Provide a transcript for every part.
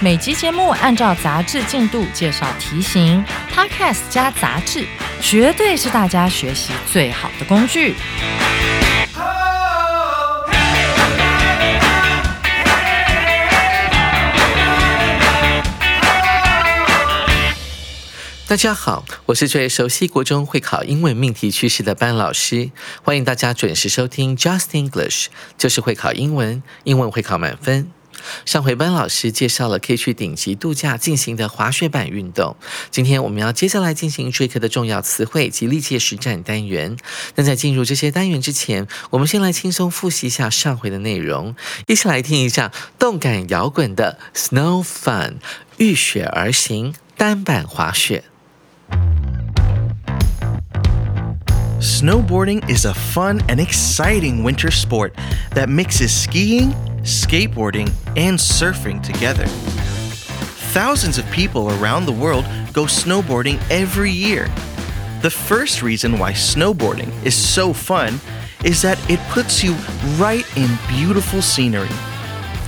每集节目按照杂志进度介绍题型，Podcast 加杂志，绝对是大家学习最好的工具。大家好，我是最熟悉国中会考英文命题趋势的班老师，欢迎大家准时收听 Just English，就是会考英文，英文会考满分。上回班老师介绍了可以去顶级度假进行的滑雪板运动，今天我们要接下来进行这课的重要词汇及历届实战单元。那在进入这些单元之前，我们先来轻松复习一下上回的内容，一起来听一下动感摇滚的 Snow Fun，遇雪而行单板滑雪。Snowboarding is a fun and exciting winter sport that mixes skiing, skateboarding, and surfing together. Thousands of people around the world go snowboarding every year. The first reason why snowboarding is so fun is that it puts you right in beautiful scenery.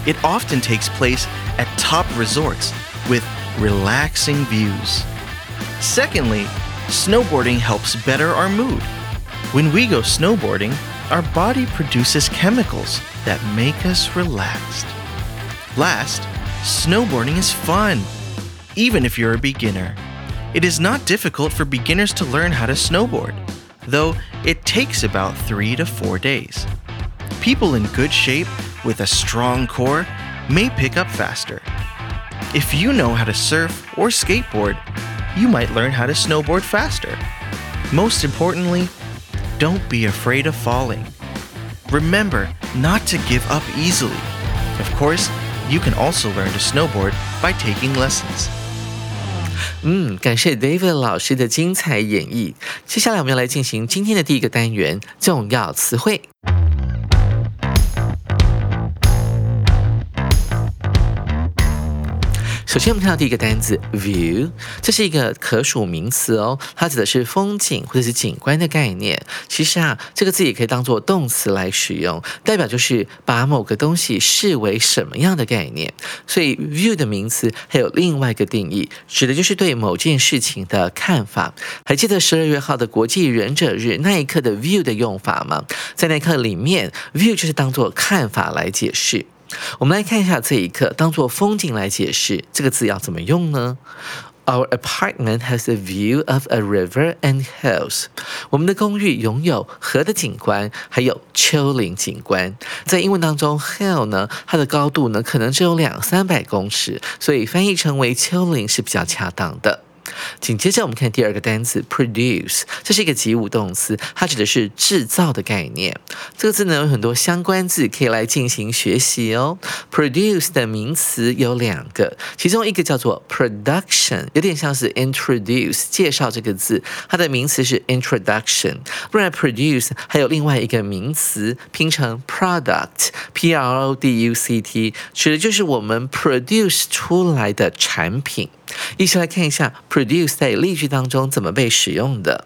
It often takes place at top resorts with relaxing views. Secondly, snowboarding helps better our mood. When we go snowboarding, our body produces chemicals that make us relaxed. Last, snowboarding is fun, even if you're a beginner. It is not difficult for beginners to learn how to snowboard, though it takes about three to four days. People in good shape with a strong core may pick up faster. If you know how to surf or skateboard, you might learn how to snowboard faster. Most importantly, don't be afraid of falling. Remember not to give up easily. Of course, you can also learn to snowboard by taking lessons. 嗯，感谢 David 老师的精彩演绎。接下来我们要来进行今天的第一个单元——重要词汇。 首先，我们看到第一个单字 view，这是一个可数名词哦，它指的是风景或者是景观的概念。其实啊，这个字也可以当做动词来使用，代表就是把某个东西视为什么样的概念。所以 view 的名词还有另外一个定义，指的就是对某件事情的看法。还记得十二月号的国际忍者日那一刻的 view 的用法吗？在那一刻里面，view 就是当做看法来解释。我们来看一下这一课，当做风景来解释这个字要怎么用呢？Our apartment has a view of a river and hills。我们的公寓拥有河的景观，还有丘陵景观。在英文当中，hill 呢，它的高度呢可能只有两三百公尺，所以翻译成为丘陵是比较恰当的。紧接着我们看第二个单词 produce，这是一个及物动词，它指的是制造的概念。这个字呢有很多相关字可以来进行学习哦。produce 的名词有两个，其中一个叫做 production，有点像是 introduce 介绍这个字，它的名词是 introduction。不然 produce 还有另外一个名词拼成 product，p r o d u c t，指的就是我们 produce 出来的产品。一起来看一下 produce 在例句当中怎么被使用的。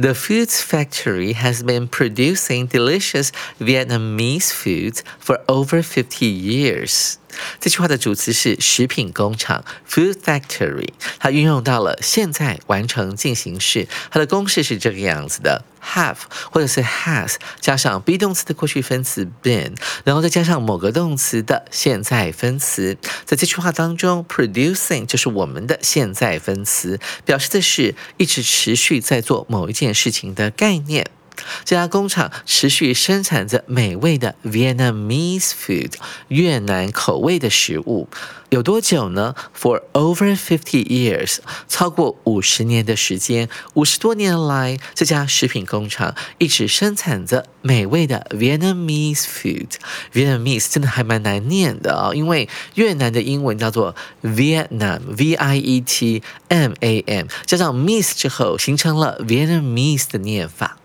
The foods factory has been producing delicious Vietnamese foods for over 50 years. 这句话的主词是食品工厂 （food factory），它运用到了现在完成进行式，它的公式是这个样子的：have 或者是 has 加上 be 动词的过去分词 been，然后再加上某个动词的现在分词。在这句话当中，producing 就是我们的现在分词，表示的是一直持续在做某一件事情的概念。这家工厂持续生产着美味的 Vietnamese food 越南口味的食物。有多久呢？For over fifty years，超过五十年的时间，五十多年来，这家食品工厂一直生产着美味的 Vietnamese food。Vietnamese 真的还蛮难念的啊，因为越南的英文叫做 Vietnam，V I E T M A M，加上 miss 之后，形成了 Vietnamese 的念法。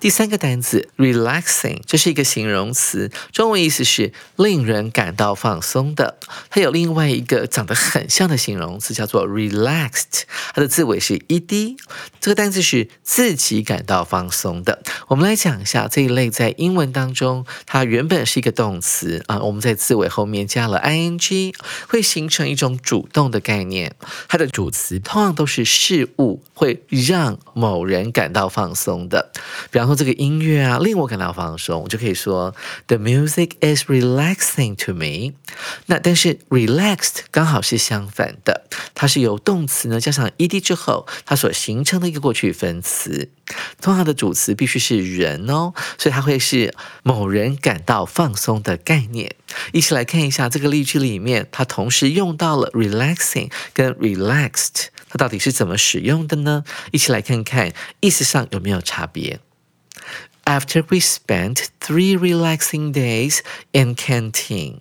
第三个单词 relaxing，这是一个形容词，中文意思是令人感到放松的。它有另外一个长得很像的形容词，叫做 relaxed，它的字尾是 ed。这个单词是自己感到放松的。我们来讲一下这一类在英文当中，它原本是一个动词啊，我们在字尾后面加了 ing，会形成一种主动的概念。它的主词通常都是事物，会让某人感到放松的。比方。后这个音乐啊，令我感到放松，我就可以说 The music is relaxing to me。那但是 relaxed 刚好是相反的，它是由动词呢加上 ed 之后，它所形成的一个过去分词。通常的主词必须是人哦，所以它会是某人感到放松的概念。一起来看一下这个例句里面，它同时用到了 relaxing 跟 relaxed，它到底是怎么使用的呢？一起来看看意思上有没有差别。After we spent three relaxing days in Canteen.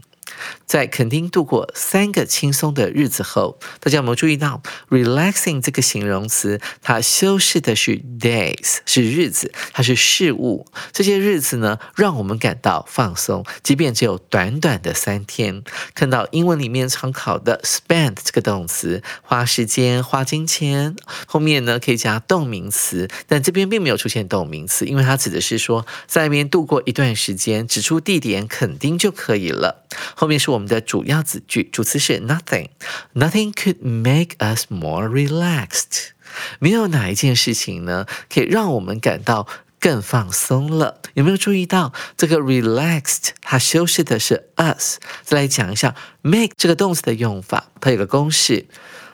在垦丁度过三个轻松的日子后，大家有没有注意到 relaxing 这个形容词？它修饰的是 days，是日子，它是事物。这些日子呢，让我们感到放松，即便只有短短的三天。看到英文里面常考的 spend 这个动词，花时间、花金钱，后面呢可以加动名词，但这边并没有出现动名词，因为它指的是说在那边度过一段时间，指出地点垦丁就可以了。后面是我们的主要子句，主词是 nothing。Nothing could make us more relaxed。没有哪一件事情呢，可以让我们感到更放松了。有没有注意到这个 relaxed？它修饰的是 us。再来讲一下 make 这个动词的用法，它有个公式。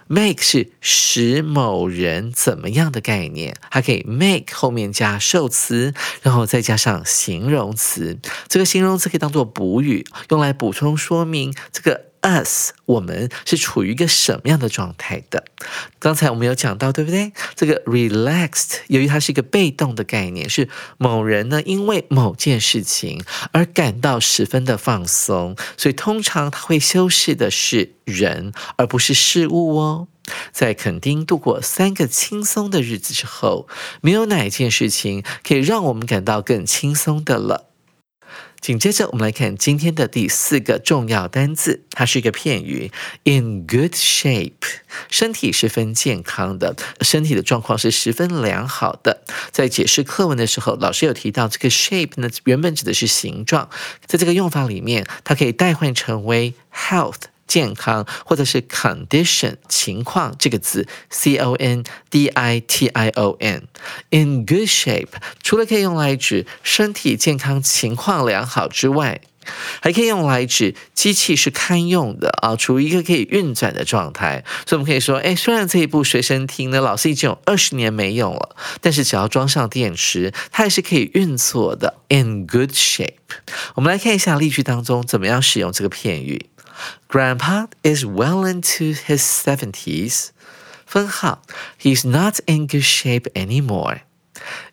Make 是使某人怎么样的概念，还可以 make 后面加受词，然后再加上形容词。这个形容词可以当做补语，用来补充说明这个。us，我们是处于一个什么样的状态的？刚才我们有讲到，对不对？这个 relaxed，由于它是一个被动的概念，是某人呢因为某件事情而感到十分的放松，所以通常它会修饰的是人，而不是事物哦。在垦丁度过三个轻松的日子之后，没有哪一件事情可以让我们感到更轻松的了。紧接着，我们来看今天的第四个重要单字，它是一个片语，in good shape，身体十分健康的，身体的状况是十分良好的。在解释课文的时候，老师有提到这个 shape 呢，原本指的是形状，在这个用法里面，它可以代换成为 health。健康或者是 condition 情况这个字，c o n d i t i o n，in good shape，除了可以用来指身体健康情况良好之外，还可以用来指机器是堪用的啊，处于一个可以运转的状态。所以我们可以说，哎，虽然这一部随身听呢，老师已经有二十年没用了，但是只要装上电池，它还是可以运作的。in good shape，我们来看一下例句当中怎么样使用这个片语。Grandpa is well into his 70s. 分号, he's not in good shape anymore.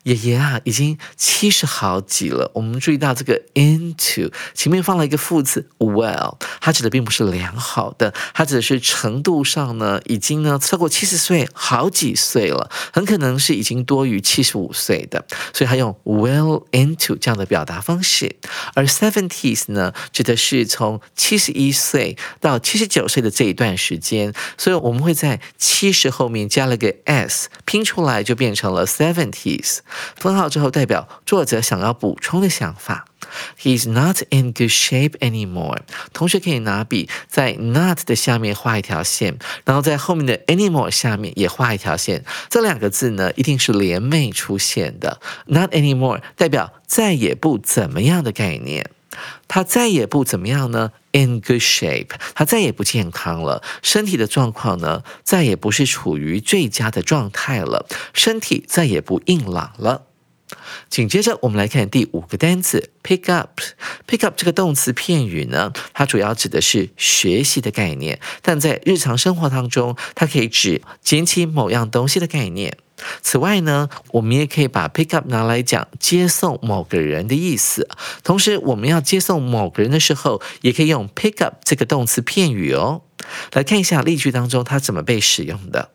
爷爷啊，已经七十好几了。我们注意到这个 into 前面放了一个副词 well，它指的并不是良好的，它指的是程度上呢，已经呢超过七十岁好几岁了，很可能是已经多于七十五岁的，所以它用 well into 这样的表达方式。而 seventies 呢，指的是从七十一岁到七十九岁的这一段时间，所以我们会在七十后面加了个 s，拼出来就变成了 seventies。分号之后代表作者想要补充的想法。He's not in good shape anymore。同学可以拿笔在 not 的下面画一条线，然后在后面的 anymore 下面也画一条线。这两个字呢，一定是连袂出现的。Not anymore 代表再也不怎么样的概念。他再也不怎么样呢？In good shape，他再也不健康了，身体的状况呢，再也不是处于最佳的状态了，身体再也不硬朗了。紧接着，我们来看第五个单词 pick up。pick up 这个动词片语呢，它主要指的是学习的概念，但在日常生活当中，它可以指捡起某样东西的概念。此外呢，我们也可以把 pick up 拿来讲接送某个人的意思。同时，我们要接送某个人的时候，也可以用 pick up 这个动词片语哦。来看一下例句当中它怎么被使用的。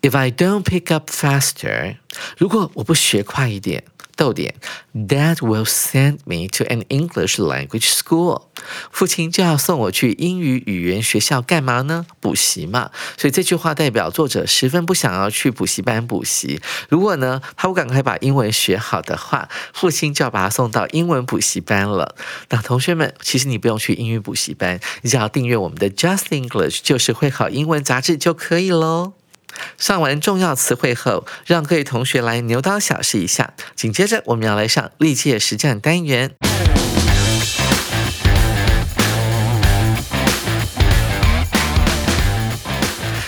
If I don't pick up faster，如果我不学快一点。逗点，Dad will send me to an English language school。父亲就要送我去英语语言学校干嘛呢？补习嘛。所以这句话代表作者十分不想要去补习班补习。如果呢，他不赶快把英文学好的话，父亲就要把他送到英文补习班了。那同学们，其实你不用去英语补习班，你只要订阅我们的 Just English，就是会考英文杂志就可以喽。上完重要词汇后，让各位同学来牛刀小试一下。紧接着，我们要来上历届实战单元。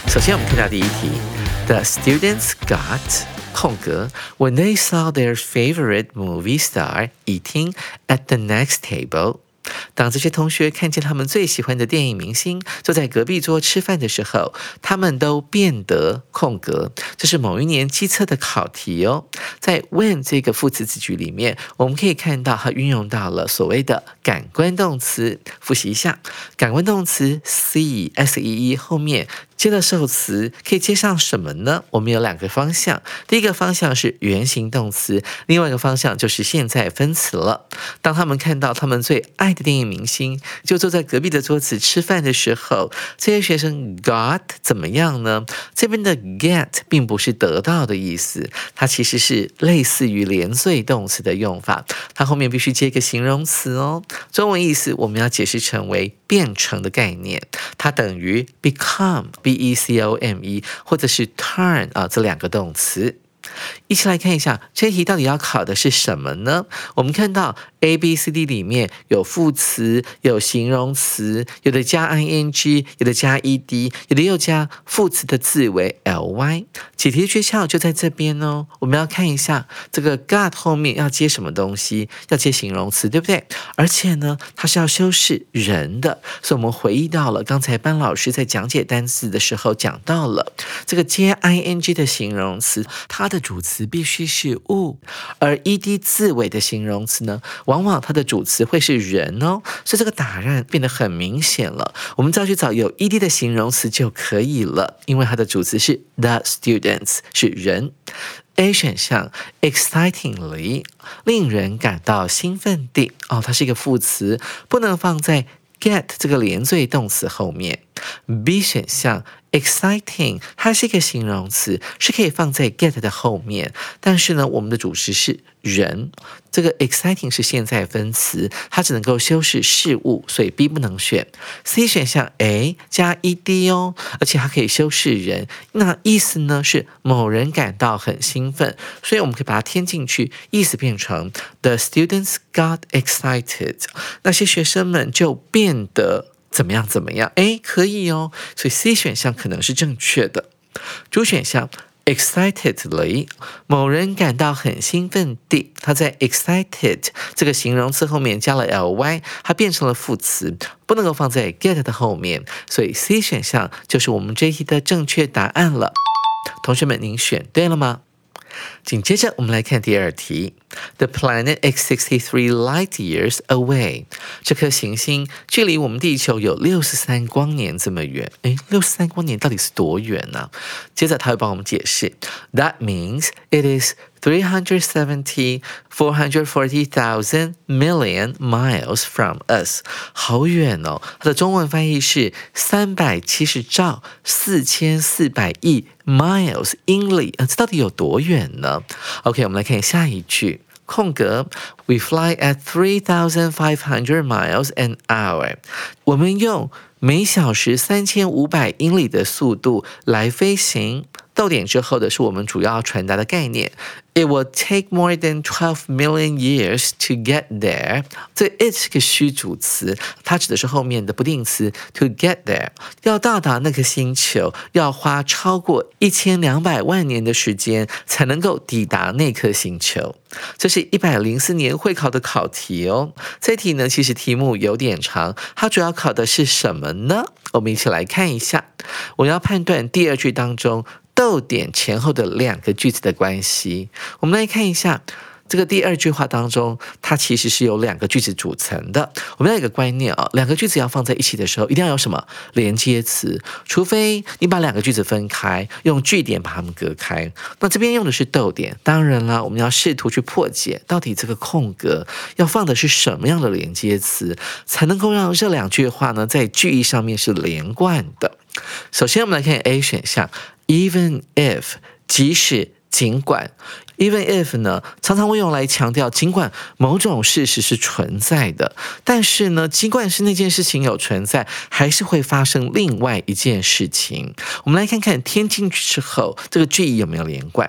首先，我们看到第一题：The students got 空格 when they saw their favorite movie star eating at the next table。当这些同学看见他们最喜欢的电影明星坐在隔壁桌吃饭的时候，他们都变得空格。这是某一年机测的考题哦。在 when 这个副词子句里面，我们可以看到它运用到了所谓的感官动词。复习一下，感官动词 see s e e 后面。接的受词可以接上什么呢？我们有两个方向，第一个方向是原形动词，另外一个方向就是现在分词了。当他们看到他们最爱的电电影明星就坐在隔壁的桌子吃饭的时候，这些学生 got 怎么样呢？这边的 get 并不是得到的意思，它其实是类似于连缀动词的用法，它后面必须接一个形容词哦。中文意思我们要解释成为变成的概念，它等于 become。b e c o m e，或者是 turn 啊，这两个动词。一起来看一下这题到底要考的是什么呢？我们看到 A、B、C、D 里面有副词、有形容词，有的加 i n g，有的加 e d，有的又加副词的字尾 l y。解题诀窍就在这边哦。我们要看一下这个 got 后面要接什么东西，要接形容词，对不对？而且呢，它是要修饰人的，所以我们回忆到了刚才班老师在讲解单词的时候讲到了这个接 i n g 的形容词，它的主词必须是物，而 e d 字尾的形容词呢，往往它的主词会是人哦，所以这个答案变得很明显了。我们只要去找有 e d 的形容词就可以了，因为它的主词是 the students，是人。A 选项 excitingly 令人感到兴奋地哦，它是一个副词，不能放在 get 这个连缀动词后面。B 选项。exciting，它是一个形容词，是可以放在 get 的后面。但是呢，我们的主词是人，这个 exciting 是现在分词，它只能够修饰事物，所以 B 不能选。C 选项 A 加 ed 哦，而且它可以修饰人，那意思呢是某人感到很兴奋，所以我们可以把它添进去，意思变成 The students got excited，那些学生们就变得。怎么样？怎么样？哎，可以哦。所以 C 选项可能是正确的。主选项 excitedly，某人感到很兴奋地。他在 excited 这个形容词后面加了 ly，它变成了副词，不能够放在 get 的后面。所以 C 选项就是我们这一题的正确答案了。同学们，您选对了吗？紧接着，我们来看第二题。The planet is sixty-three light years away。这颗行星距离我们地球有六十三光年这么远。诶，六十三光年到底是多远呢？接着他会帮我们解释。That means it is three hundred seventy four hundred forty thousand million miles from us。好远哦！它的中文翻译是三百七十兆四千四百亿 miles 英里。啊，这到底有多远呢？OK，我们来看下一句。空格，We fly at three thousand five hundred miles an hour。我们用每小时三千五百英里的速度来飞行。 逗点之后的是我们主要传达的概念。It will take more than twelve million years to get there。这 it 是个虚主词，它指的是后面的不定词 to get there。要到达那颗星球，要花超过一千两百万年的时间才能够抵达那颗星球。这是一百零四年会考的考题哦。这题呢，其实题目有点长，它主要考的是什么呢？我们一起来看一下。我要判断第二句当中。逗点前后的两个句子的关系，我们来看一下这个第二句话当中，它其实是由两个句子组成的。我们要有个观念啊，两个句子要放在一起的时候，一定要有什么连接词，除非你把两个句子分开，用句点把它们隔开。那这边用的是逗点，当然了，我们要试图去破解，到底这个空格要放的是什么样的连接词，才能够让这两句话呢在句意上面是连贯的。首先，我们来看 A 选项。Even if，即使尽管，even if 呢，常常会用来强调，尽管某种事实是存在的，但是呢，尽管是那件事情有存在，还是会发生另外一件事情。我们来看看添进去之后，这个句意有没有连贯。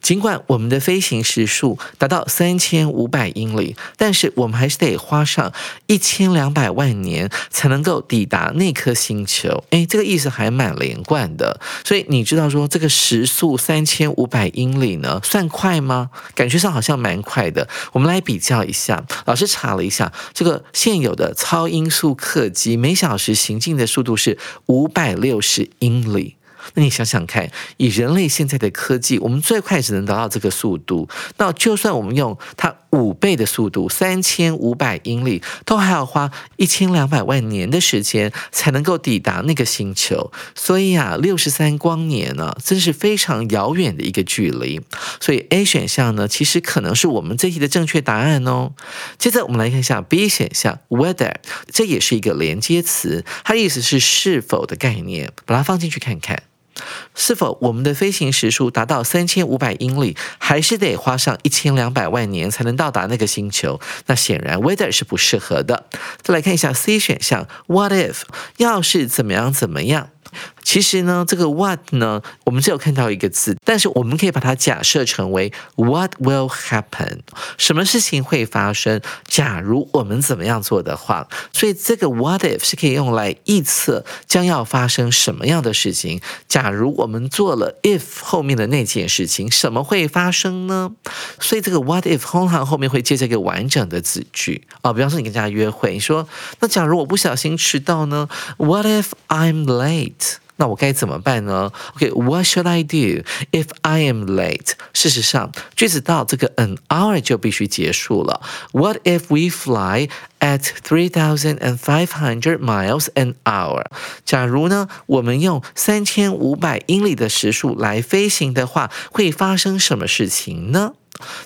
尽管我们的飞行时速达到三千五百英里，但是我们还是得花上一千两百万年才能够抵达那颗星球。哎，这个意思还蛮连贯的。所以你知道说这个时速三千五百英里呢，算快吗？感觉上好像蛮快的。我们来比较一下，老师查了一下，这个现有的超音速客机每小时行进的速度是五百六十英里。那你想想看，以人类现在的科技，我们最快只能达到这个速度。那就算我们用它五倍的速度，三千五百英里，都还要花一千两百万年的时间才能够抵达那个星球。所以啊，六十三光年呢，真是非常遥远的一个距离。所以 A 选项呢，其实可能是我们这题的正确答案哦。接着我们来看一下 B 选项，whether，这也是一个连接词，它的意思是是否的概念，把它放进去看看。是否我们的飞行时速达到三千五百英里，还是得花上一千两百万年才能到达那个星球？那显然 weather 是不适合的。再来看一下 C 选项，What if 要是怎么样怎么样？其实呢，这个 what 呢，我们只有看到一个字，但是我们可以把它假设成为 what will happen，什么事情会发生？假如我们怎么样做的话，所以这个 what if 是可以用来预测将要发生什么样的事情。假如我们做了 if 后面的那件事情，什么会发生呢？所以这个 what if 通常后面会接着一个完整的子句啊，比方说你跟人家约会，你说那假如我不小心迟到呢？What if I'm late？那我该怎么办呢？OK，What should I do if I am late？事实上，句子到这个 an hour 就必须结束了。What if we fly at three thousand and five hundred miles an hour？假如呢，我们用三千五百英里的时速来飞行的话，会发生什么事情呢？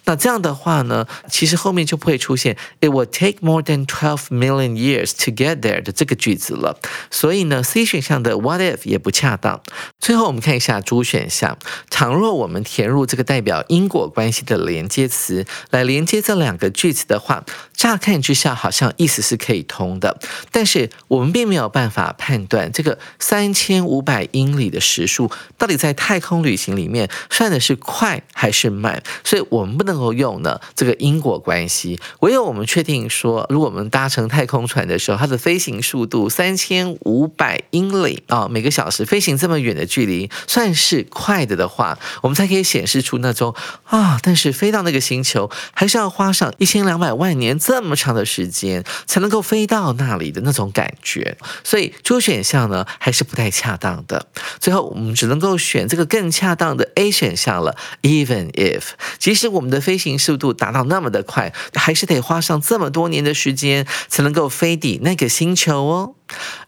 那这样的话呢，其实后面就不会出现 "It will take more than twelve million years to get there" 的这个句子了。所以呢，C 选项的 "What if" 也不恰当。最后我们看一下 D 选项，倘若我们填入这个代表因果关系的连接词来连接这两个句子的话，乍看之下好像意思是可以通的，但是我们并没有办法判断这个三千五百英里的时速到底在太空旅行里面算的是快还是慢，所以我。我们不能够用呢这个因果关系，唯有我们确定说，如果我们搭乘太空船的时候，它的飞行速度三千五百英里啊每个小时，飞行这么远的距离算是快的的话，我们才可以显示出那种啊，但是飞到那个星球还是要花上一千两百万年这么长的时间才能够飞到那里的那种感觉，所以这选项呢还是不太恰当的。最后我们只能够选这个更恰当的 A 选项了，Even if，即使我们的飞行速度达到那么的快，还是得花上这么多年的时间才能够飞抵那个星球哦。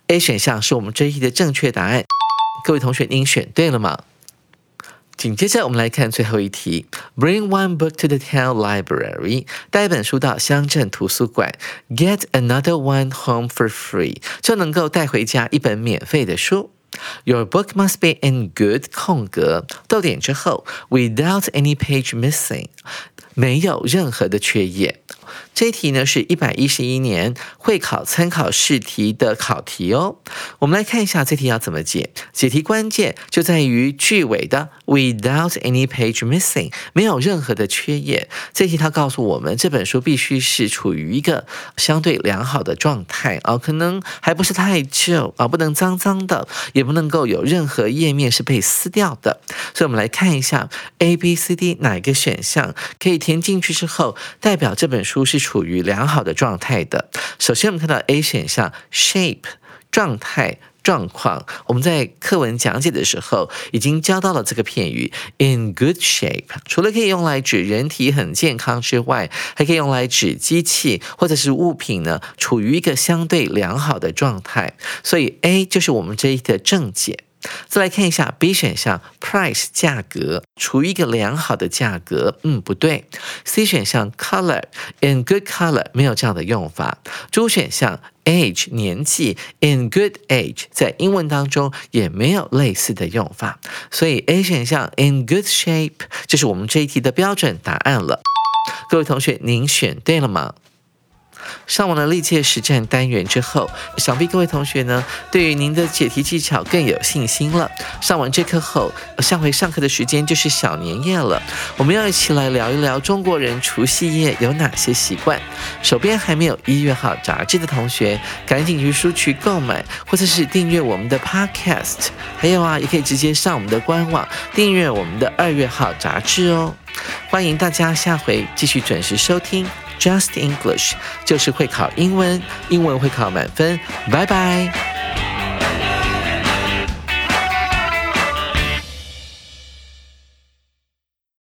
A 选项是我们这一题的正确答案，各位同学，您选对了吗？紧接着我们来看最后一题：Bring one book to the town library，带一本书到乡镇图书馆，Get another one home for free，就能够带回家一本免费的书。Your book must be in good 空格逗点之后，without any page missing， 没有任何的缺页。这一题呢是一百一十一年会考参考试题的考题哦。我们来看一下这题要怎么解。解题关键就在于句尾的 without any page missing，没有任何的缺页。这题它告诉我们，这本书必须是处于一个相对良好的状态啊，可能还不是太旧啊，不能脏脏的，也不能够有任何页面是被撕掉的。所以，我们来看一下 A、B、C、D 哪一个选项可以填进去之后，代表这本书是。处于良好的状态的。首先，我们看到 A 选项 shape 状态状况。我们在课文讲解的时候已经教到了这个片语 in good shape。除了可以用来指人体很健康之外，还可以用来指机器或者是物品呢，处于一个相对良好的状态。所以 A 就是我们这一题的正解。再来看一下 B 选项，price 价格处于一个良好的价格，嗯，不对。C 选项 color in good color 没有这样的用法。D 选项 age 年纪 in good age 在英文当中也没有类似的用法，所以 A 选项 in good shape 就是我们这一题的标准答案了。各位同学，您选对了吗？上完了历届实战单元之后，想必各位同学呢，对于您的解题技巧更有信心了。上完这课后，下回上课的时间就是小年夜了，我们要一起来聊一聊中国人除夕夜有哪些习惯。手边还没有一月号杂志的同学，赶紧去书局购买，或者是订阅我们的 Podcast。还有啊，也可以直接上我们的官网订阅我们的二月号杂志哦。欢迎大家下回继续准时收听。Just English 就是会考英文，英文会考满分。拜拜。